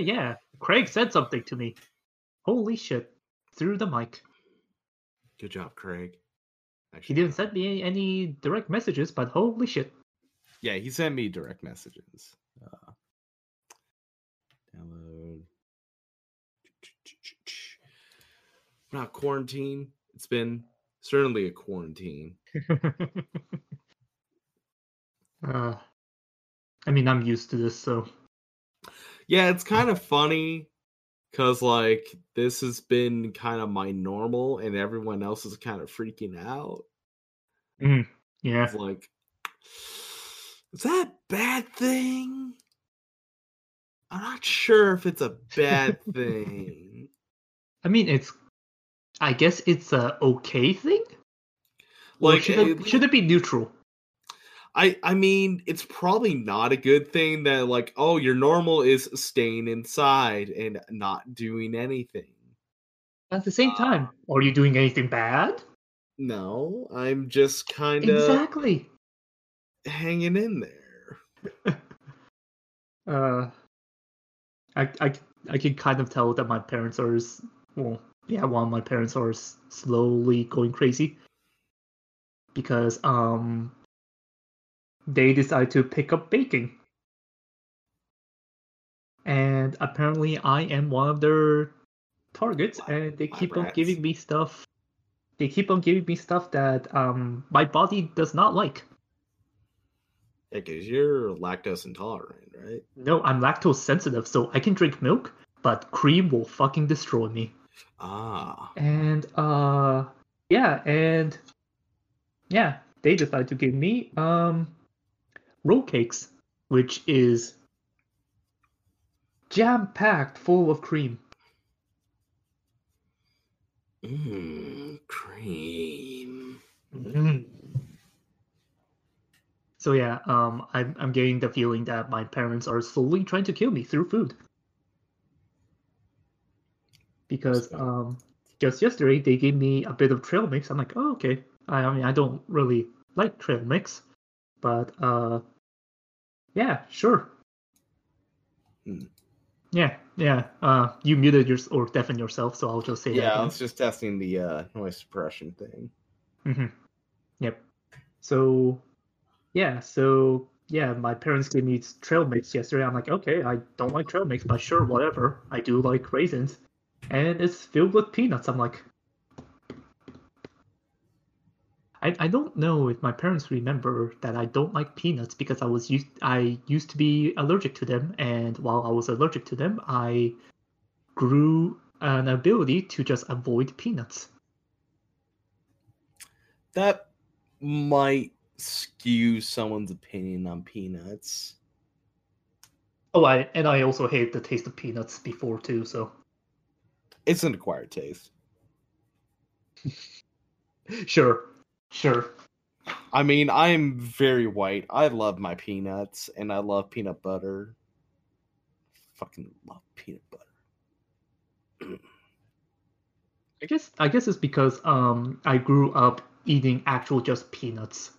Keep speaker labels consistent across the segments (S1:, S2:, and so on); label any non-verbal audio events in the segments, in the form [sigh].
S1: yeah. Craig said something to me. Holy shit. Through the mic.
S2: Good job, Craig.
S1: He didn't send me any direct messages, but holy shit.
S2: yeah, he sent me direct messages. Uh, download. Not quarantine. It's been certainly a quarantine. [laughs]
S1: uh, I mean, I'm used to this, so.
S2: Yeah, it's kind of funny because like this has been kind of my normal, and everyone else is kind of freaking out.
S1: Mm, yeah.
S2: It's like, is that a bad thing? I'm not sure if it's a bad [laughs] thing.
S1: I mean, it's. I guess it's a okay thing.
S2: Like,
S1: should it,
S2: it-
S1: should it be neutral?
S2: I I mean, it's probably not a good thing that like, oh, your normal is staying inside and not doing anything.
S1: At the same time, are you doing anything bad?
S2: No, I'm just kind of
S1: Exactly.
S2: hanging in there. [laughs]
S1: Uh, I I I can kind of tell that my parents are well, yeah, of my parents are slowly going crazy because um they decide to pick up baking, and apparently I am one of their targets, and they keep on giving me stuff. They keep on giving me stuff that um my body does not like.
S2: Yeah, because you're lactose intolerant, right?
S1: No, I'm lactose sensitive, so I can drink milk, but cream will fucking destroy me.
S2: Ah,
S1: And uh yeah, and yeah, they decide to give me um roll cakes, which is jam packed full of cream.
S2: mm, cream.
S1: So yeah, um I'm I'm getting the feeling that my parents are slowly trying to kill me through food. Because um just yesterday they gave me a bit of trail mix. I'm like, oh okay. I, I mean I don't really like trail mix, but uh yeah, sure.
S2: Hmm.
S1: Yeah, yeah. Uh you muted your or deafened yourself, so I'll just say
S2: Yeah, I was just testing the uh, noise suppression thing.
S1: hmm Yep. So, yeah. So yeah, my parents gave me trail mix yesterday. I'm like, okay, I don't like trail mix, but sure, whatever. I do like raisins, and it's filled with peanuts. I'm like, I I don't know if my parents remember that I don't like peanuts because I was used I used to be allergic to them, and while I was allergic to them, I grew an ability to just avoid peanuts.
S2: That might skew someone's opinion on peanuts.
S1: Oh, I and I also hate the taste of peanuts before too. So
S2: It's an acquired taste. [laughs]
S1: sure, sure.
S2: I mean, I'm very white. I love my peanuts and I love peanut butter. Fucking love peanut butter.
S1: I guess I guess it's because um I grew up eating actual just peanuts.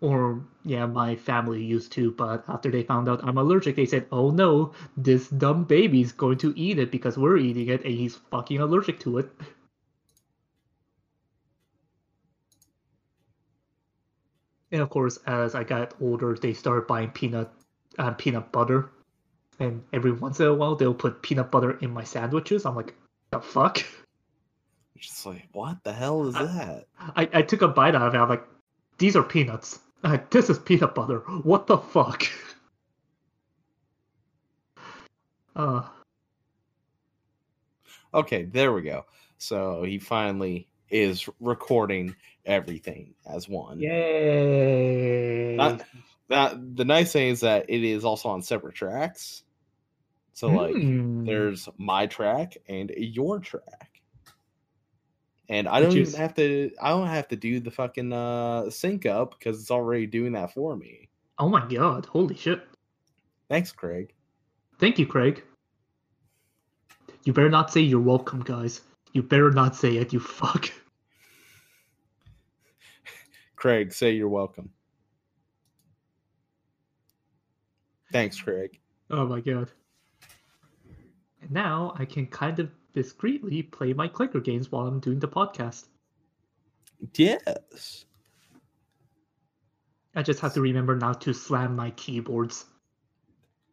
S1: Or yeah, my family used to, but after they found out I'm allergic, they said, "Oh no, this dumb baby's going to eat it because we're eating it, and he's fucking allergic to it." And of course, as I got older, they started buying peanut uh, peanut butter, and every once in a while they'll put peanut butter in my sandwiches. I'm like, the fuck?
S2: Just like, what the hell is
S1: I-
S2: that?
S1: I, I took a bite out of it. I'm like, these are peanuts. Uh, [laughs] this is peanut butter. What the fuck? [laughs] Uh,
S2: Okay, there we go. So he finally is recording everything as one.
S1: yay!
S2: Not- That the nice thing is that it is also on separate tracks. So like
S1: Hmm.
S2: there's my track and your track. And I
S1: Which
S2: don't
S1: is-
S2: even have to I don't have to do the fucking uh sync up because it's already doing that for me.
S1: Oh my god! Holy shit!
S2: Thanks, Craig.
S1: Thank you, Craig. You better not say you're welcome, guys. You better not say it. You fuck. [laughs]
S2: Craig, say you're welcome. Thanks, Craig.
S1: Oh my god. And now I can kind of discreetly play my clicker games while I'm doing the podcast.
S2: Yes.
S1: I just have to remember not to slam my keyboards.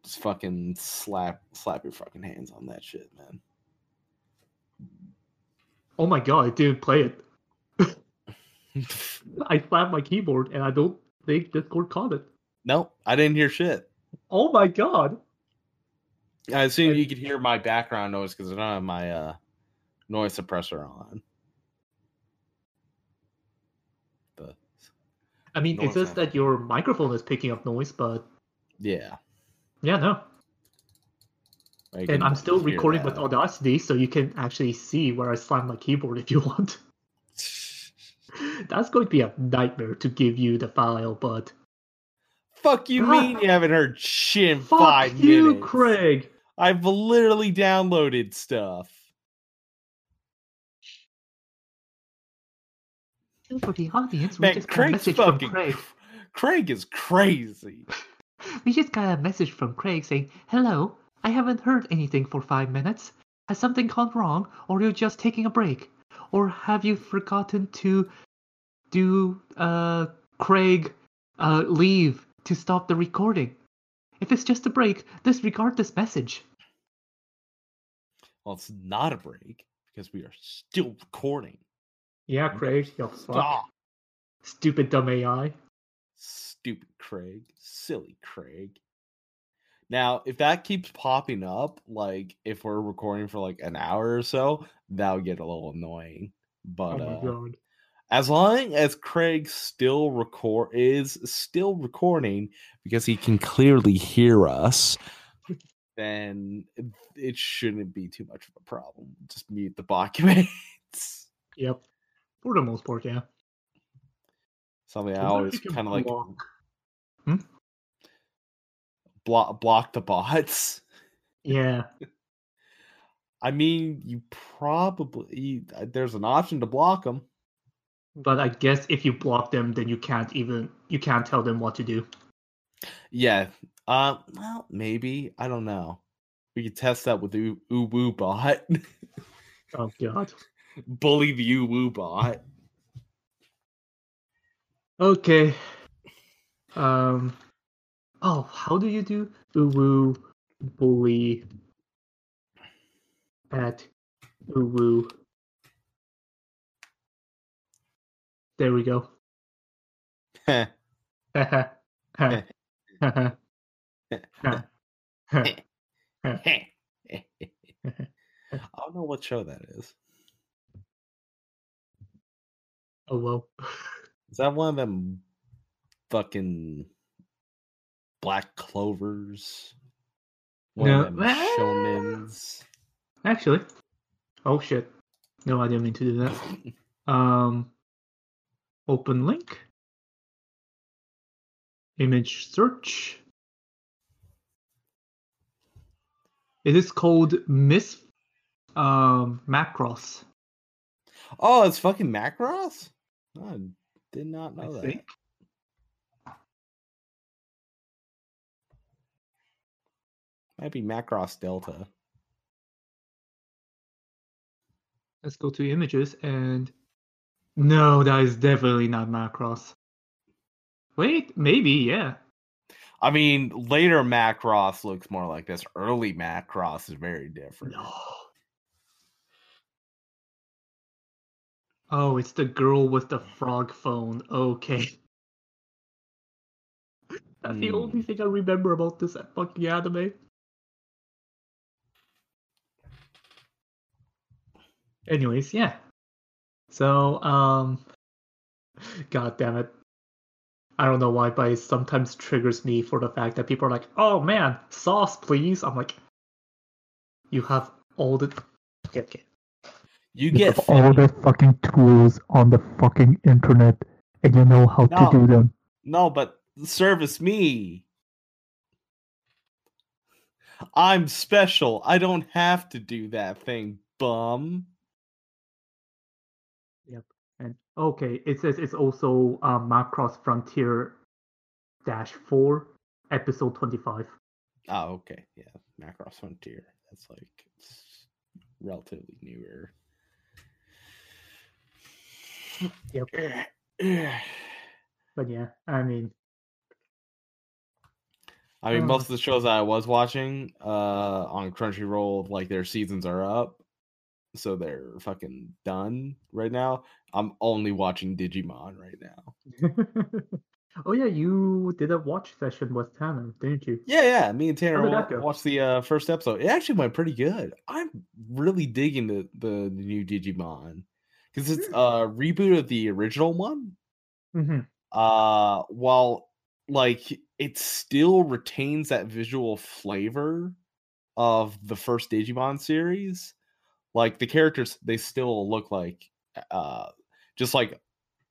S2: Just fucking slap slap your fucking hands on that shit, man.
S1: Oh my god, I didn't play it. [laughs] I slapped my keyboard and I don't think Discord caught it.
S2: nope, I didn't hear shit.
S1: Oh my god.
S2: I assume you could hear my background noise because I don't have my uh, noise suppressor on. But
S1: I mean,
S2: No
S1: it says that your microphone is picking up noise, but
S2: yeah,
S1: yeah, no.
S2: I
S1: And I'm still
S2: hear
S1: recording with. Audacity, so you can actually see where I slam my keyboard if you want. [laughs] That's going to be a nightmare to give you the file, but
S2: Fuck you
S1: God.
S2: mean ah. you haven't heard shit in
S1: fuck
S2: five
S1: you,
S2: minutes?
S1: Craig.
S2: I've literally downloaded stuff.
S1: For the audience, we
S2: Man,
S1: just got a
S2: Craig's
S1: message from. Craig.
S2: Craig is crazy. [laughs]
S1: We just got a message from Craig saying, "Hello, I haven't heard anything for five minutes. Has something gone wrong, or you're just taking a break, or have you forgotten to do uh Craig uh leave to stop the recording? If it's just a break, disregard this message."
S2: Well, it's not a break because we are still recording.
S1: Yeah, Craig, you fuck.
S2: Stop.
S1: Stupid dumb AI.
S2: Stupid Craig. Silly Craig. Now, if that keeps popping up, like if we're recording for like an hour or so, that would get a little annoying. But
S1: oh
S2: uh, as long as Craig still record is still recording because he can clearly hear us, then it, shouldn't be too much of a problem. Just mute the [laughs] documents.
S1: Yep. For the most part, yeah.
S2: Something I
S1: I wonder if
S2: always kind of like
S1: block-
S2: block block the bots. [laughs]
S1: Yeah.
S2: I mean, you probably uh, there's an option to block them.
S1: But I guess if you block them, then you can't even you can't tell them what to do.
S2: Yeah. Uh, well, maybe I don't know. We could test that with the Uwu bot.
S1: Oh god.
S2: Bully the Uwu bot.
S1: Okay. Um. Oh, how do you do uwu bully at uwu? There we go.
S2: I don't know what show that is.
S1: oh well.
S2: Is that one of them fucking black clovers? One
S1: No.
S2: of them shonens. [laughs]
S1: Actually. Oh shit. No, I didn't mean to do that. [laughs] Um. Open link. Image search. It is called Miss um, Macross.
S2: Oh, it's fucking Macross? I did not know
S1: I
S2: that.
S1: think.
S2: Might be Macross Delta.
S1: Let's go to images and no, that is definitely not Macross. Wait, maybe, yeah.
S2: I mean, later Macross looks more like this. Early Macross is very different.
S1: No. Oh, it's the girl with the frog phone. Okay. [laughs] That's the only
S2: Hmm.
S1: thing I remember about this fucking anime. Anyways, yeah. So, um, god damn it. I don't know why, but it sometimes triggers me for the fact that people are like, "Oh man, sauce, please." I'm like, "You have all the okay, okay.
S2: You
S3: You
S2: get
S3: have all the fucking tools on the fucking internet and you know how
S2: No.
S3: to do them.
S2: no, but service me. I'm special. I don't have to do that thing, bum.
S1: And okay, it says it's also um, Macross Frontier Dash Four, Episode Twenty Five.
S2: Oh, okay. Yeah. Macross Frontier. That's like it's relatively newer.
S1: Yep. But yeah, I mean, I
S2: mean,
S1: Uh.
S2: most of the shows that I was watching uh, on Crunchyroll, like their seasons are up, so they're fucking done right now. I'm only watching Digimon right now. [laughs]
S1: oh yeah, you did a watch session with Tanner, didn't you?
S2: Yeah, yeah. Me and Tanner
S1: How
S2: wa- watched the uh, first episode. It actually went pretty good. I'm really digging the the new Digimon because it's
S1: Hmm.
S2: a reboot of the original one.
S1: Mm-hmm.
S2: uh while like it still retains that visual flavor of the first digimon series like the characters they still look like uh just like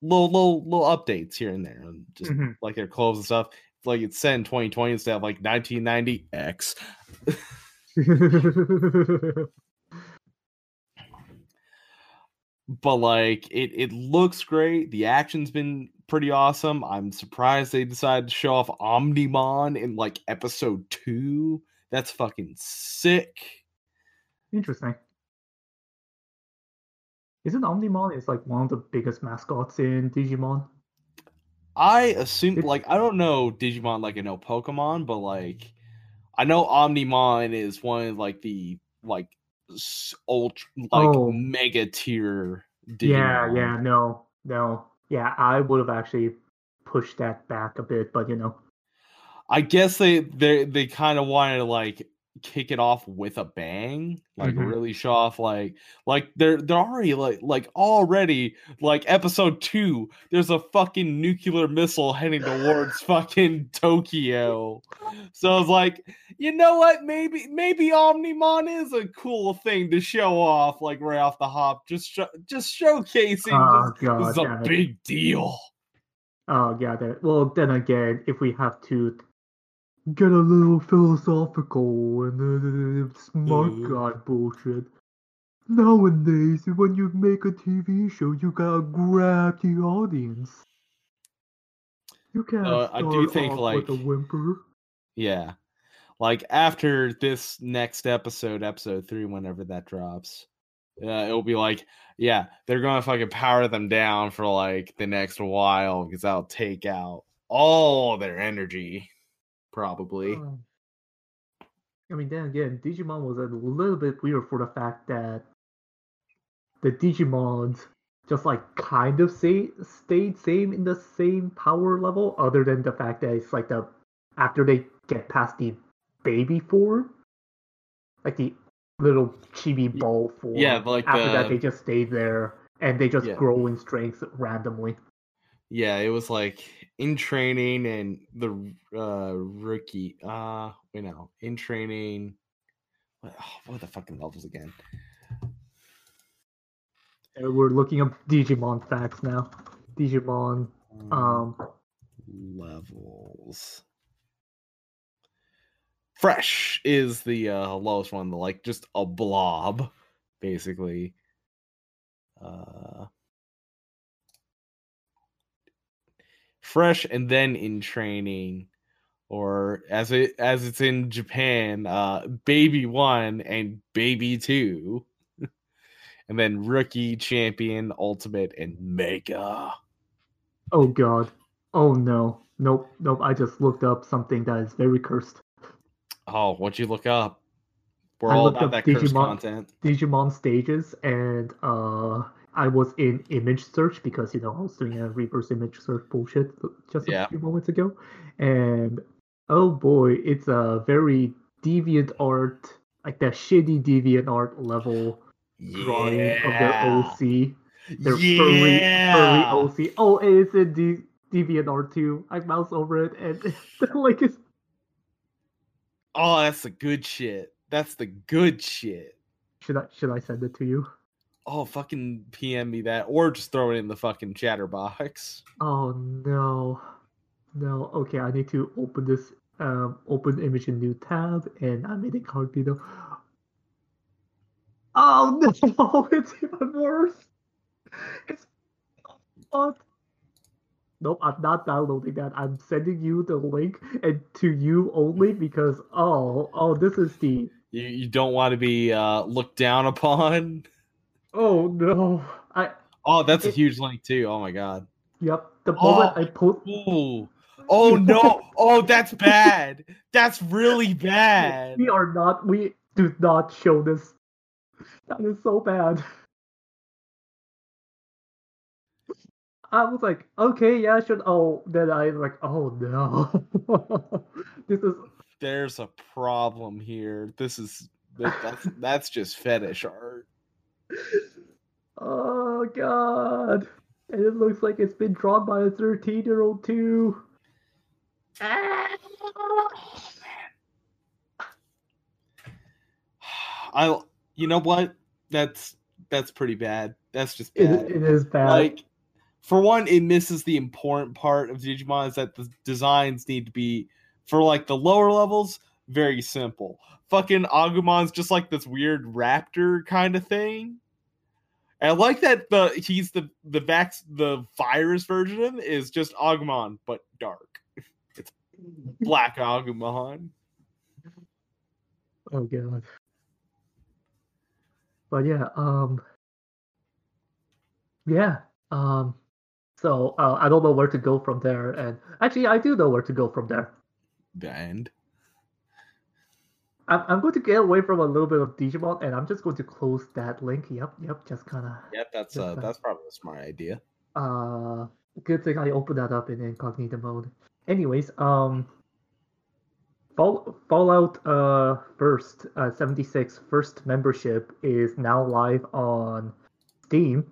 S2: little little little updates here and there and just
S1: Mhm.
S2: like their clothes and stuff like it's set in 2020 instead of like 1990 x [laughs] but like it it looks great. The action's been pretty awesome. I'm surprised they decided to show off Omnimon in like episode two. That's fucking sick.
S1: Interesting. Isn't Omnimon is like one of the biggest mascots in Digimon?
S2: I assume
S1: It-
S2: like I don't know Digimon like I know Pokemon, but like I know Omnimon is one of like the like ultra like
S1: Oh.
S2: mega tier Digimon.
S1: Yeah, yeah, no, no. Yeah, I would have actually pushed that back a bit, but you know.
S2: I guess they they they kind of wanted to like kick it off with a bang, like
S1: Mhm.
S2: really show off like like they're they're already like like already like episode two. There's a fucking nuclear missile heading towards [laughs] fucking Tokyo. So I was like, you know what? Maybe maybe Omnimon is a cool thing to show off, like right off the hop. Just sho- just showcasing.
S1: Oh
S2: just, this
S1: god,
S2: is a
S1: it.
S2: big deal.
S1: Oh yeah, that, well then again, if we have to get a little philosophical and uh, smart
S2: Uh.
S1: guy bullshit. Nowadays, when you make a TV show, you gotta grab the audience. You can't
S2: Uh, I do think,
S1: off with a whimper.
S2: Yeah. Like after this next episode, episode three, whenever that drops, uh, it'll be like, yeah, they're gonna fucking power them down for like the next while because that'll take out all their energy, probably.
S1: Um, I mean, then again, Digimon was a little bit weird for the fact that the Digimons just like kind of say, stayed same in the same power level, other than the fact that it's like the after they get past the baby form, like the little chibi ball form.
S2: yeah, like
S1: after that they just stay there and they just
S2: Yeah.
S1: grow in strength randomly.
S2: Yeah, it was like in training and the uh rookie. Uh, wait, no, in training. What, oh, what the fucking levels again?
S1: We're looking up Digimon facts now. Digimon, um,
S2: levels. Fresh is the uh, lowest one, the, like just a blob, basically. Uh, fresh and then in training, or as it as it's in Japan, uh, baby one and baby two, [laughs] and then rookie, champion, ultimate, and mega.
S1: Oh god. Oh no. Nope. Nope. I just looked up something that is very cursed.
S2: Oh, what'd you look up? We're
S1: I
S2: all about that cursed
S1: Digimon-
S2: content.
S1: Digimon stages and uh I was in image search because you know I was doing a reverse image search bullshit just a
S2: Yeah.
S1: few moments ago. And oh boy, it's a very deviant art like that shitty deviant art level drawing of their OC. Their furry, furry OC. Oh, it's in deviant art too. I mouse over it and [laughs] like it's
S2: Oh, that's the good shit. That's the good shit.
S1: should I should I send it to you?
S2: Oh, fucking PM me that, or just throw it in the fucking chatterbox.
S1: Oh no. No, okay, I need to open this um open image in new tab and I made a card video. Oh [laughs] no, it's even worse. It's what? nope, I'm not downloading that. I'm sending you the link and to you only because oh, oh, this is the
S2: You, you don't want to be uh, looked down upon. [laughs]
S1: oh no, I
S2: Oh, that's a huge link too. Oh my god.
S1: yep. The oh, bullet
S2: Oh.
S1: I post,
S2: Ooh. Oh no. Oh, that's bad. That's really bad.
S1: we are not. We do not show this. That is so bad. I was like, okay, yeah, should. Oh, then I was like, oh no, [laughs] this is
S2: There's a problem here. This is that's that's just fetish art.
S1: Oh god. And it looks like it's been drawn by a 13 year old too. Ah.
S2: I you know what? That's that's pretty bad. That's just
S1: It,
S2: bad.
S1: it is bad.
S2: like for one it misses the important part of digimon is that the designs need to be for like the lower levels very simple. Fucking agumon's just like this weird raptor kind of thing. And i like that the he's the the vax the virus version of him is just agumon but dark. [laughs] It's black agumon.
S1: Oh god. But yeah, um yeah, um so uh, I don't know where to go from there and actually I do know where to go from there.
S2: the end
S1: I'm, I'm going to get away from a little bit of Digimon and I'm just going to close that link. Yep, yep, just kind of
S2: yep that's uh
S1: that.
S2: that's probably a smart idea
S1: Uh, good thing I opened that up in incognito mode. Anyways, um, Fall, Fallout uh first uh 76 first membership is now live on Steam,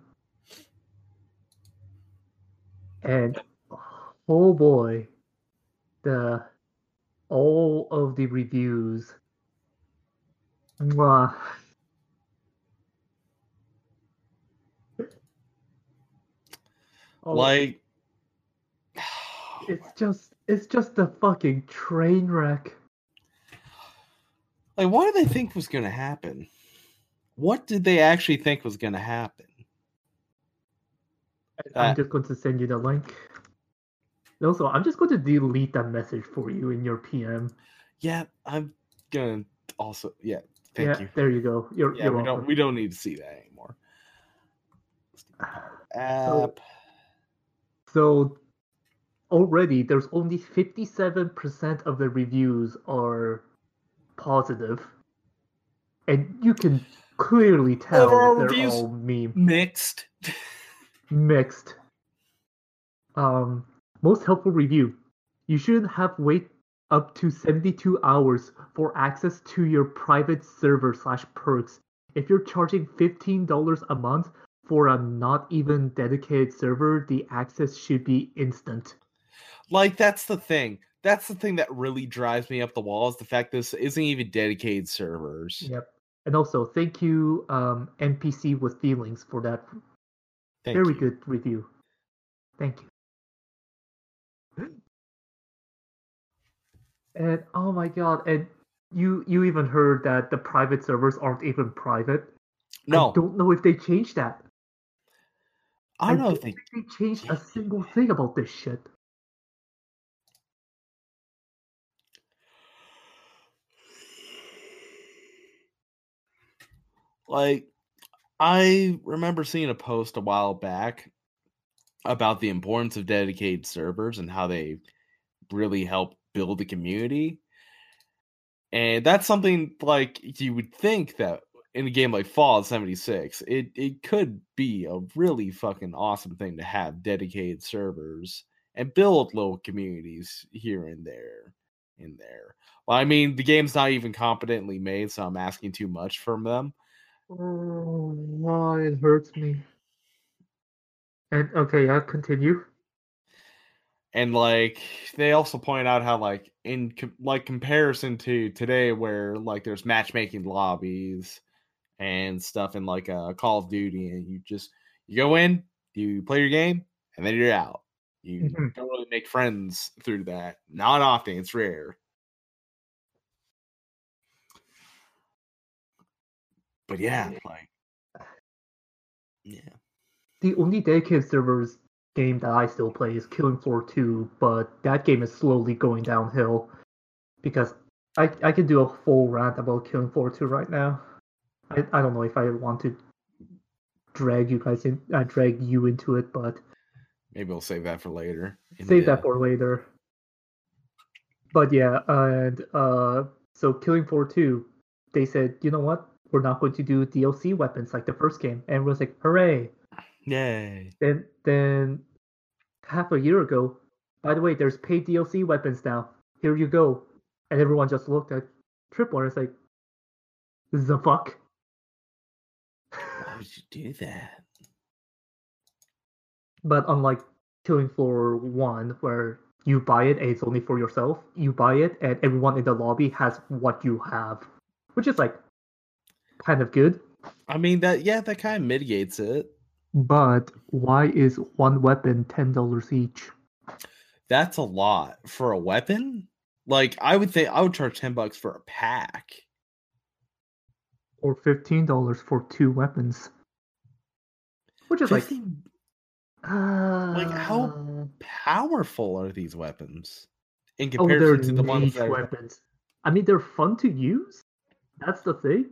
S1: and oh boy, the all of the reviews. Mwah. Oh,
S2: like
S1: it's just it's just a fucking train wreck.
S2: Like, what did they think was going to happen? What did they actually think was going to happen?
S1: I'm
S2: Uh,
S1: just going to send you the link. And Also, I'm just going to delete that message for you in your PM.
S2: Yeah, I'm gonna also. Yeah, thank
S1: yeah,
S2: you.
S1: there you go. You're,
S2: Yeah,
S1: you're
S2: we don't we don't need to see that anymore. App.
S1: So already there's only 57% of the reviews are positive. And you can clearly tell
S2: Overall
S1: they're
S2: reviews?
S1: all meme
S2: mixed.
S1: mixed. Um most helpful review. You shouldn't have wait up to 72 hours for access to your private server slash perks. If you're charging $15 a month for a not even dedicated server, the access should be instant.
S2: Like that's the thing. That's the thing that really drives me up the wall is the fact this isn't even dedicated servers.
S1: Yep. And also, thank you, um, NPC with feelings, for that
S2: Thank
S1: very
S2: you.
S1: good review. Thank you. And oh my god! And you you even heard that the private servers aren't even private.
S2: No,
S1: I don't know if they changed that.
S2: I don't know if they
S1: think they changed a single thing about this shit.
S2: like I remember seeing a post a while back about the importance of dedicated servers and how they really help build a community. And that's something like you would think that in a game like Fallout 76, it, it could be a really fucking awesome thing to have dedicated servers and build little communities here and there in there. Well, I mean, the game's not even competently made, so I'm asking too much from them.
S1: Oh, it hurts me. And okay, I'll continue.
S2: And like they also point out how like in com- like comparison to today where like there's matchmaking lobbies and stuff in like a call of duty and you just you go in you play your game and then you're out. You
S1: Mhm.
S2: don't really make friends through that. Not often it's rare. But yeah like yeah.
S1: The only dedicated servers game that I still play is Killing Floor 2, but that game is slowly going downhill because I I could do a full rant about Killing Floor 2 right now. I, I don't know if I want to drag you guys in, uh, drag you into it, but
S2: Maybe we'll save that for later.
S1: save
S2: the-
S1: that for later. But yeah, and uh, so Killing Floor 2, they said, you know what? We're not going to do DLC weapons like the first game. And everyone's like, hooray!
S2: Yay.
S1: Then then half a year ago, by the way, there's paid DLC weapons now. Here you go. And everyone just looked at Tripwire and it's like, the fuck?
S2: Why would you do that?
S1: But unlike Killing Floor 1, where you buy it and it's only for yourself, you buy it and everyone in the lobby has what you have. Which is like kind of good.
S2: I mean that yeah, that kind of mitigates it.
S1: But why is one weapon ten dollars each?
S2: That's a lot for a weapon. Like I would say, I would charge ten bucks for a pack.
S1: Or fifteen dollars for two weapons. Which is like
S2: 15
S1: uh,
S2: Like, how powerful are these weapons in
S1: Oh,
S2: comparison to the ones that are,
S1: weapons. I mean, they're fun to use. That's the thing.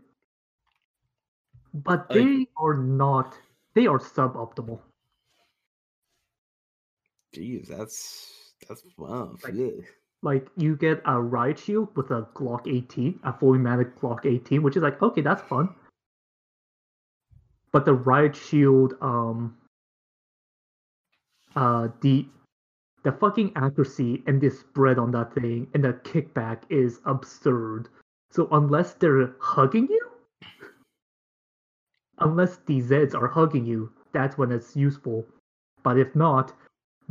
S1: But
S2: Like-
S1: they are not. They are suboptimal.
S2: Jeez, that's that's rough.
S1: Like-
S2: yeah.
S1: Like you get a riot shield with a Glock 18, a fully manic Glock 18, which is like okay, that's fun. But the riot shield, um, uh, the the fucking accuracy and the spread on that thing and the kickback is absurd. So unless they're hugging you, unless the Zeds are hugging you, that's when it's useful. But if not,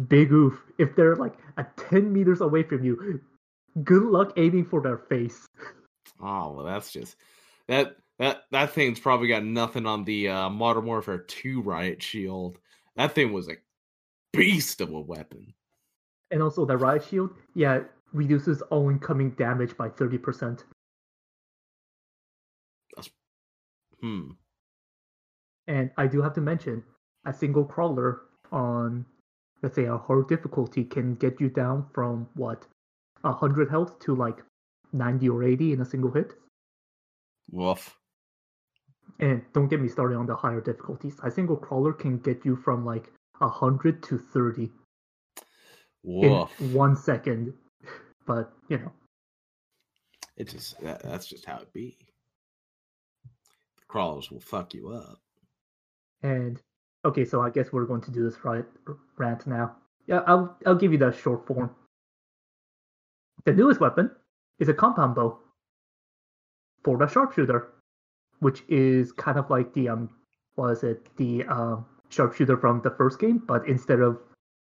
S1: big oof. If they're like a 10 meters away from you, good luck aiming for their face.
S2: Oh well, that's just that that that thing's probably got nothing on the uh, Modern Warfare Two riot shield. That thing was a beast of a weapon.
S1: And also the riot shield, yeah, reduces all incoming damage by 30%.
S2: That's Hmm.
S1: And I do have to mention, a single crawler on, let's say, a hard difficulty can get you down from what, 100 health to like 90 or 80 in a single hit.
S2: Woof.
S1: And don't get me started on the higher difficulties. A single crawler can get you from like 100 to 30
S2: Woof.
S1: in one second. But, you know,
S2: It just that, that's just how it be. The crawlers will fuck you up.
S1: And okay, so I guess we're going to do this right rant now. Yeah, I'll I'll give you the short form. The newest weapon is a compound bow for the sharpshooter, which is kind of like the um was it the um sharpshooter from the first game, but instead of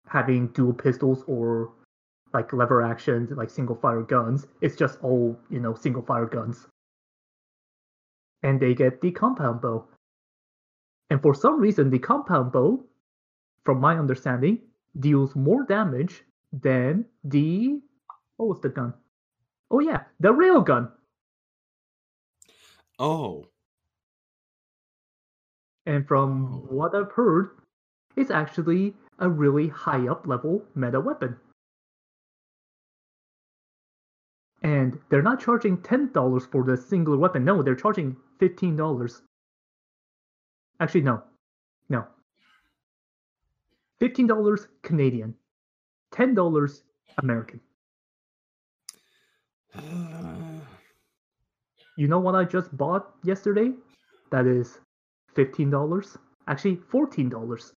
S1: having dual pistols or like lever action like single fire guns, it's just all you know single fire guns. And they get the compound bow. And for some reason, the compound bow, from my understanding, deals more damage than the what was the gun? Oh yeah, the rail gun.
S2: Oh,
S1: And from
S2: Oh.
S1: what I've heard, it's actually a really high up level meta weapon. And they're not charging ten dollars for the singular weapon. No, they're charging fifteen dollars. Actually, no, no. Fifteen dollars Canadian, ten dollars American. You know what I just bought yesterday? That is fifteen dollars. Actually, fourteen dollars.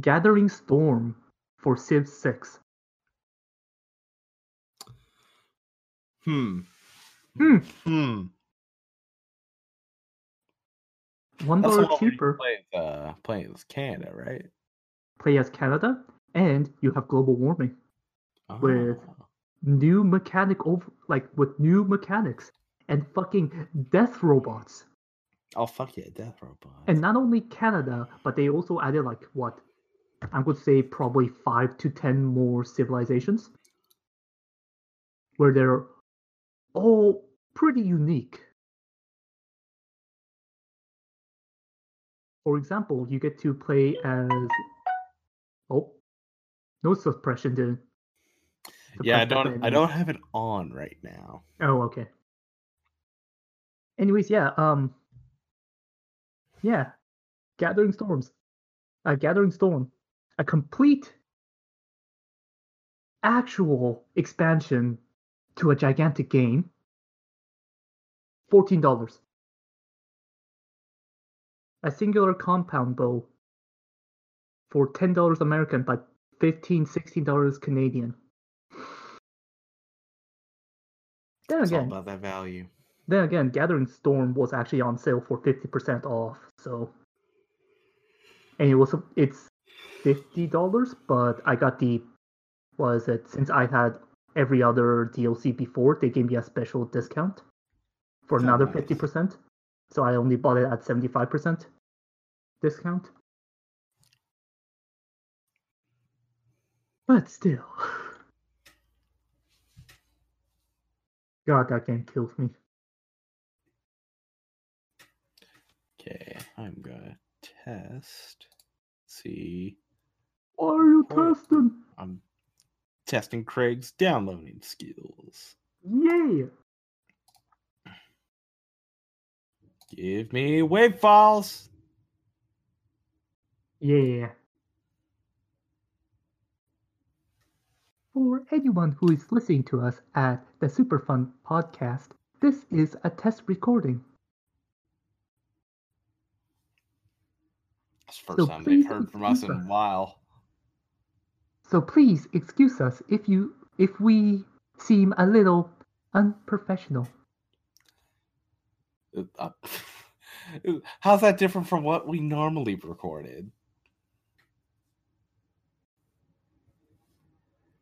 S1: Gathering Storm for Civ Six.
S2: hmm.
S1: Hmm.
S2: Hmm.
S1: One dollar
S2: one where you
S1: cheaper.
S2: Play uh, playing as Canada, right?
S1: Play as Canada, and you have global warming. With-
S2: Oh.
S1: New mechanic over, like with new mechanics and fucking death robots.
S2: Oh fuck yeah, Death Robot.
S1: And not only Canada, but they also added like what? I would say probably five to ten more civilizations where they're all pretty unique. For example, you get to play as oh, no suppression did.
S2: Yeah, I don't. I don't have it on right now.
S1: Oh, okay. Anyways, yeah, um yeah. Gathering Storms. Uh, Gathering Storm. A complete actual expansion to a gigantic game. $14. A singular compound bow for $10 American but $15, $16 Canadian. Then
S2: It's
S1: again,
S2: about that value.
S1: then again, Gathering Storm was actually on sale for fifty percent off. So, and it was it's fifty dollars, but I got the was it since I had every other DLC before, they gave me a special discount for
S2: Oh,
S1: another
S2: nice.
S1: fifty percent. So I only bought it at seventy five percent discount. But still, [sighs] God, that game kills me.
S2: Okay, I'm gonna test. See,
S1: What are you
S2: Oh.
S1: testing?
S2: I'm testing Craig's downloading skills.
S1: Yay!
S2: Give me wave files.
S1: Yeah. For anyone who is listening to us at the Superfun podcast, this is a test recording.
S2: It's the
S1: So
S2: first time they've heard from us in a while.
S1: So please excuse us if you if we seem a little unprofessional.
S2: Uh, [laughs] How's that different from what we normally recorded?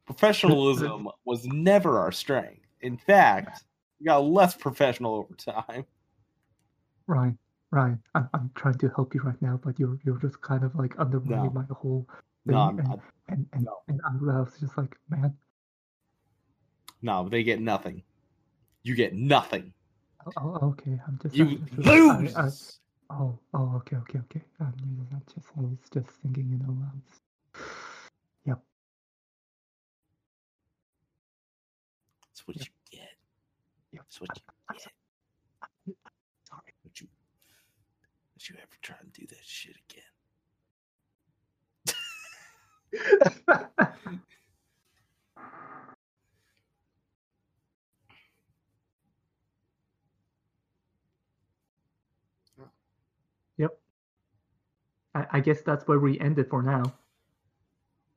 S2: Professionalism [laughs] was never our strength. In fact, we got less professional over time.
S3: Ryan, Ryan, I'm, I'm trying to help you right now, but you're you're just kind of like undermining
S2: No.
S3: my whole
S2: No,
S3: thing,
S2: I'm
S3: and,
S2: not.
S3: and and
S2: No.
S3: and I was just like, man,
S2: No, they get nothing. You get nothing.
S3: Oh, oh, okay, I'm just
S2: You
S3: I'm just-
S2: lose.
S3: I- oh, oh, okay, okay, okay. I'm just I was just thinking, you know, um, yep,
S2: That's what
S3: Yep.
S2: you get.
S3: yep.
S2: That's what you
S3: I'm
S2: get.
S3: sorry.
S2: Don't you, don't you ever try and do that shit again. [laughs] [laughs]
S1: Yep. I, I guess that's where we end it for now.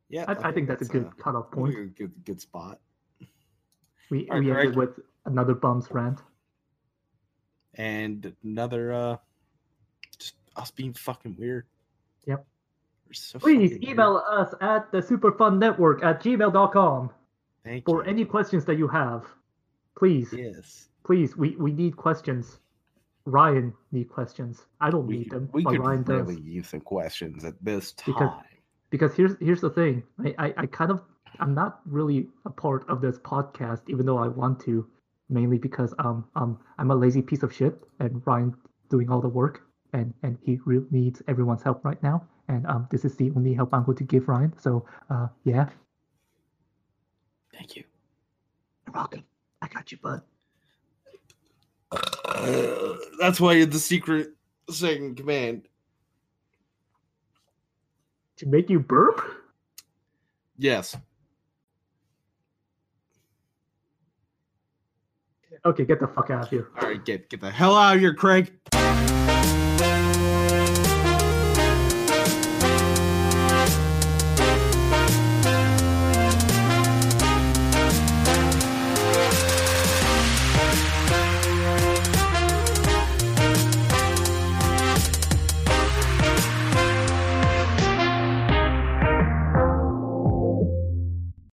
S2: Yeah,
S1: I, I think that's a good
S2: uh,
S1: cutoff point.
S2: a good good spot.
S1: We
S2: All right,
S1: we ended
S2: Greg.
S1: with another bums rant.
S2: And another uh just us being fucking weird.
S1: Yep.
S2: So
S1: Please
S2: fucking weird.
S1: email us at the Superfun Network at gmail.com
S2: Thank
S1: for
S2: you.
S1: any questions that you have. Please,
S2: Yes.
S1: please, we, we need questions. Ryan need questions. I don't
S2: We,
S1: need them,
S2: we
S1: but
S2: could
S1: Ryan
S2: really
S1: does.
S2: use some questions at this time.
S1: Because- Because here's here's the thing. I, I, I kind of I'm not really a part of this podcast, even though I want to, mainly because um um I'm a lazy piece of shit and Ryan doing all the work and and he really needs everyone's help right now. And um this is the only help I'm going to give Ryan. So uh yeah.
S2: Thank you.
S1: You're welcome. I got you, bud.
S2: That's why you're the secret second command.
S1: To make you burp?
S2: Yes.
S1: Okay, get the fuck out of here.
S2: All right, get get the hell out of here, Craig.